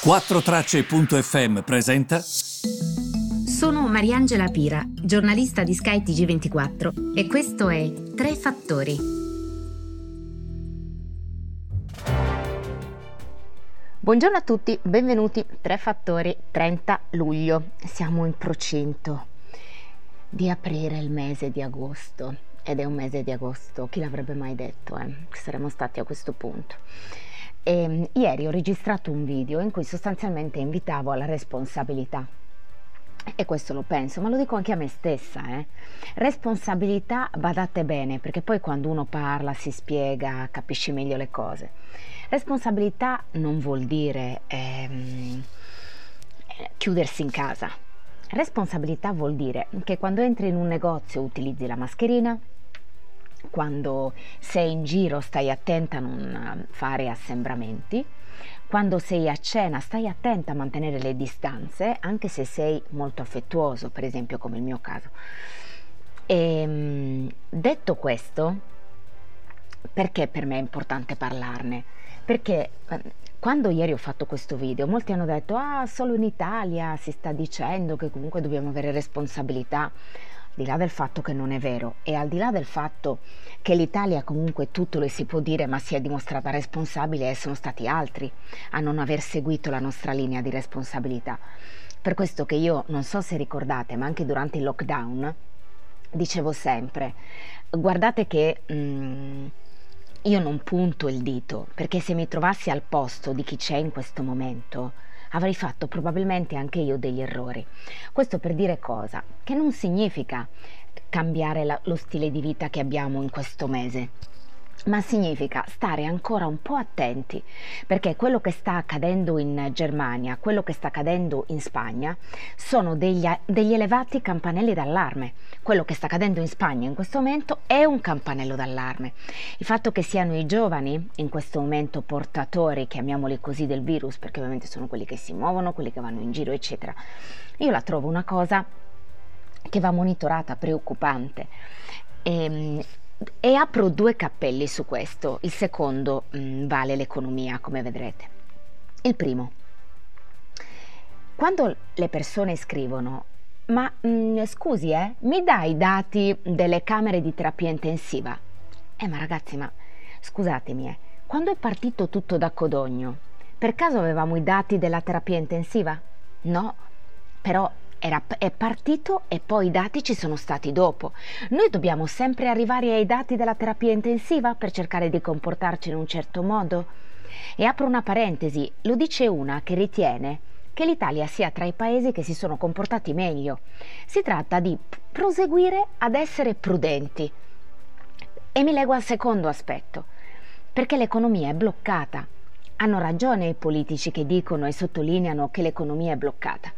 4Tracce.fm presenta. Sono Mariangela Pira, giornalista di Sky TG24 e questo è Tre Fattori. Buongiorno a tutti, benvenuti. Tre Fattori, 30 luglio. Siamo in procinto di aprire il mese di agosto. Ed è un mese di agosto, chi l'avrebbe mai detto, eh? Che saremmo stati a questo punto. E, ehm, ieri ho registrato un video in cui sostanzialmente invitavo alla responsabilità. E questo lo penso, ma lo dico anche a me stessa. Eh. Responsabilità, badate bene, perché poi quando uno parla, si spiega, capisci meglio le cose. Responsabilità non vuol dire ehm, chiudersi in casa. Responsabilità vuol dire che quando entri in un negozio utilizzi la mascherina, quando sei in giro stai attenta a non fare assembramenti, quando sei a cena stai attenta a mantenere le distanze, anche se sei molto affettuoso, per esempio come il mio caso. E, ehm, detto questo, perché per me è importante parlarne? Perché eh, quando ieri ho fatto questo video molti hanno detto ah solo in Italia si sta dicendo che comunque dobbiamo avere responsabilità di là del fatto che non è vero e al di là del fatto che l'Italia comunque tutto le si può dire ma si è dimostrata responsabile e sono stati altri a non aver seguito la nostra linea di responsabilità. Per questo che io non so se ricordate, ma anche durante il lockdown dicevo sempre guardate che mm, io non punto il dito perché se mi trovassi al posto di chi c'è in questo momento avrei fatto probabilmente anche io degli errori. Questo per dire cosa? Che non significa cambiare la, lo stile di vita che abbiamo in questo mese ma significa stare ancora un po' attenti perché quello che sta accadendo in Germania, quello che sta accadendo in Spagna sono degli, degli, elevati campanelli d'allarme. Quello che sta accadendo in Spagna in questo momento è un campanello d'allarme. Il fatto che siano i giovani in questo momento portatori, chiamiamoli così, del virus, perché ovviamente sono quelli che si muovono, quelli che vanno in giro, eccetera, io la trovo una cosa che va monitorata, preoccupante. E, ehm, e apro due cappelli su questo. Il secondo mh, mm, vale l'economia, come vedrete. Il primo. Quando le persone scrivono, ma mh, mm, scusi, eh, mi dai i dati delle camere di terapia intensiva? Eh, ma ragazzi, ma scusatemi, eh, quando è partito tutto da Codogno, per caso avevamo i dati della terapia intensiva? No, però era, è partito e poi i dati ci sono stati dopo. Noi dobbiamo sempre arrivare ai dati della terapia intensiva per cercare di comportarci in un certo modo? E apro una parentesi, lo dice una che ritiene che l'Italia sia tra i paesi che si sono comportati meglio. Si tratta di proseguire ad essere prudenti. E mi leggo al secondo aspetto, perché l'economia è bloccata. Hanno ragione i politici che dicono e sottolineano che l'economia è bloccata.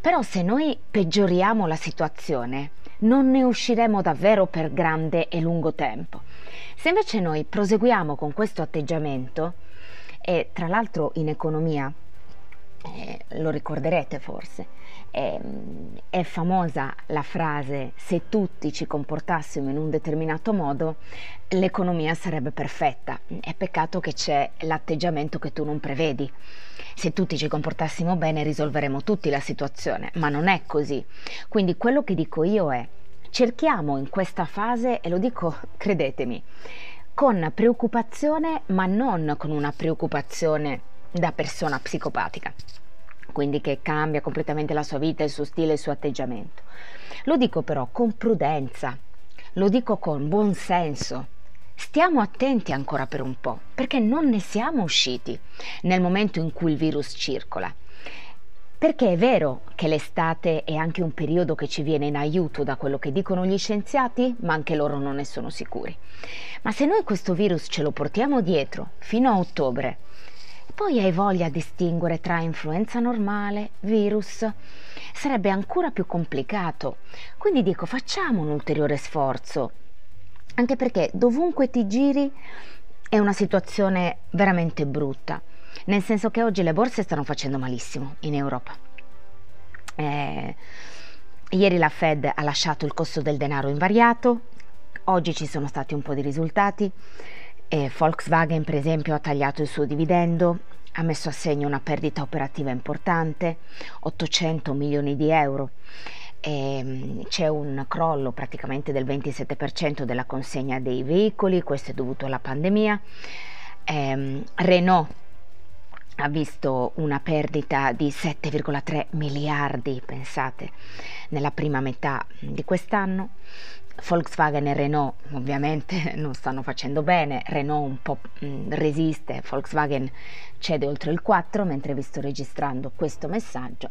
Però se noi peggioriamo la situazione, non ne usciremo davvero per grande e lungo tempo. Se invece noi proseguiamo con questo atteggiamento, e tra l'altro in economia, eh, lo ricorderete forse, eh, è famosa la frase se tutti ci comportassimo in un determinato modo, l'economia sarebbe perfetta. È peccato che c'è l'atteggiamento che tu non prevedi. Se tutti ci comportassimo bene risolveremo tutti la situazione, ma non è così. Quindi quello che dico io è cerchiamo in questa fase, e lo dico credetemi, con preoccupazione, ma non con una preoccupazione da persona psicopatica, quindi che cambia completamente la sua vita, il suo stile, il suo atteggiamento. Lo dico però con prudenza, lo dico con buon senso. Stiamo attenti ancora per un po', perché non ne siamo usciti nel momento in cui il virus circola. Perché è vero che l'estate è anche un periodo che ci viene in aiuto da quello che dicono gli scienziati, ma anche loro non ne sono sicuri. Ma se noi questo virus ce lo portiamo dietro fino a ottobre, poi hai voglia di distinguere tra influenza normale, virus, sarebbe ancora più complicato. Quindi dico facciamo un ulteriore sforzo, anche perché dovunque ti giri è una situazione veramente brutta, nel senso che oggi le borse stanno facendo malissimo in Europa. Eh, ieri la Fed ha lasciato il costo del denaro invariato, oggi ci sono stati un po' di risultati. Eh, Volkswagen per esempio ha tagliato il suo dividendo, ha messo a segno una perdita operativa importante, 800 milioni di euro. E mm, c'è un crollo praticamente del 27% della consegna dei veicoli, questo è dovuto alla pandemia. E, Renault ha visto una perdita di 7,3 miliardi, pensate, nella prima metà di quest'anno. Volkswagen e Renault ovviamente non stanno facendo bene, Renault un po' mm, resiste, Volkswagen cede oltre il 4 mentre vi sto registrando questo messaggio.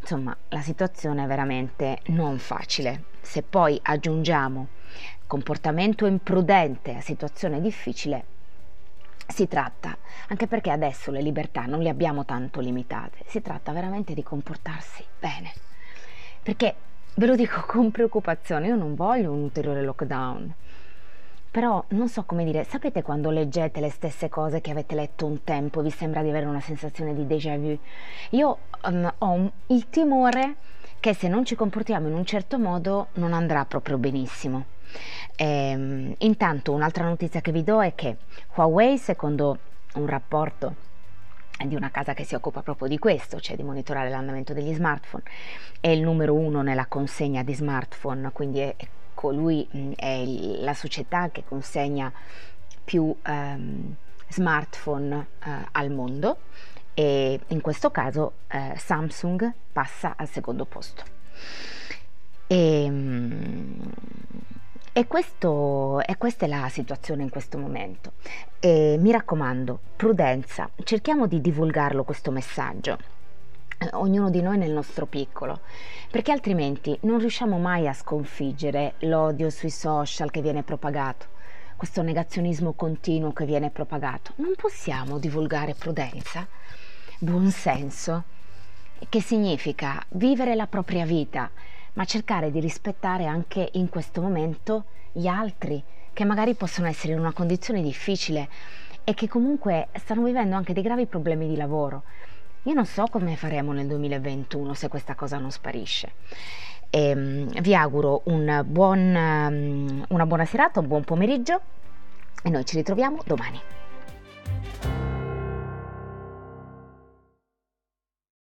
Insomma, la situazione è veramente non facile. Se poi aggiungiamo comportamento imprudente a situazione difficile, si tratta, anche perché adesso le libertà non le abbiamo tanto limitate, si tratta veramente di comportarsi bene. Perché, ve lo dico con preoccupazione, io non voglio un ulteriore lockdown. Però non so come dire, sapete quando leggete le stesse cose che avete letto un tempo, vi sembra di avere una sensazione di déjà vu? Io um, ho un, il timore che se non ci comportiamo in un certo modo non andrà proprio benissimo. Ehm, intanto un'altra notizia che vi do è che Huawei, secondo un rapporto di una casa che si occupa proprio di questo, cioè di monitorare l'andamento degli smartphone, è il numero uno nella consegna di smartphone, quindi è, colui è la società che consegna più ehm, smartphone eh, al mondo e in questo caso eh, Samsung passa al secondo posto. E, ehm, e, questo, e, questa è la situazione in questo momento. E mi raccomando, prudenza, cerchiamo di divulgarlo questo messaggio, ognuno di noi nel nostro piccolo, perché altrimenti non riusciamo mai a sconfiggere l'odio sui social che viene propagato, questo negazionismo continuo che viene propagato. Non possiamo divulgare prudenza, buonsenso, che significa vivere la propria vita ma cercare di rispettare anche in questo momento gli altri che magari possono essere in una condizione difficile e che comunque stanno vivendo anche dei gravi problemi di lavoro. Io non so come faremo nel 2021 se questa cosa non sparisce. E, um, vi auguro un buon, um, una buona serata, un buon pomeriggio e noi ci ritroviamo domani.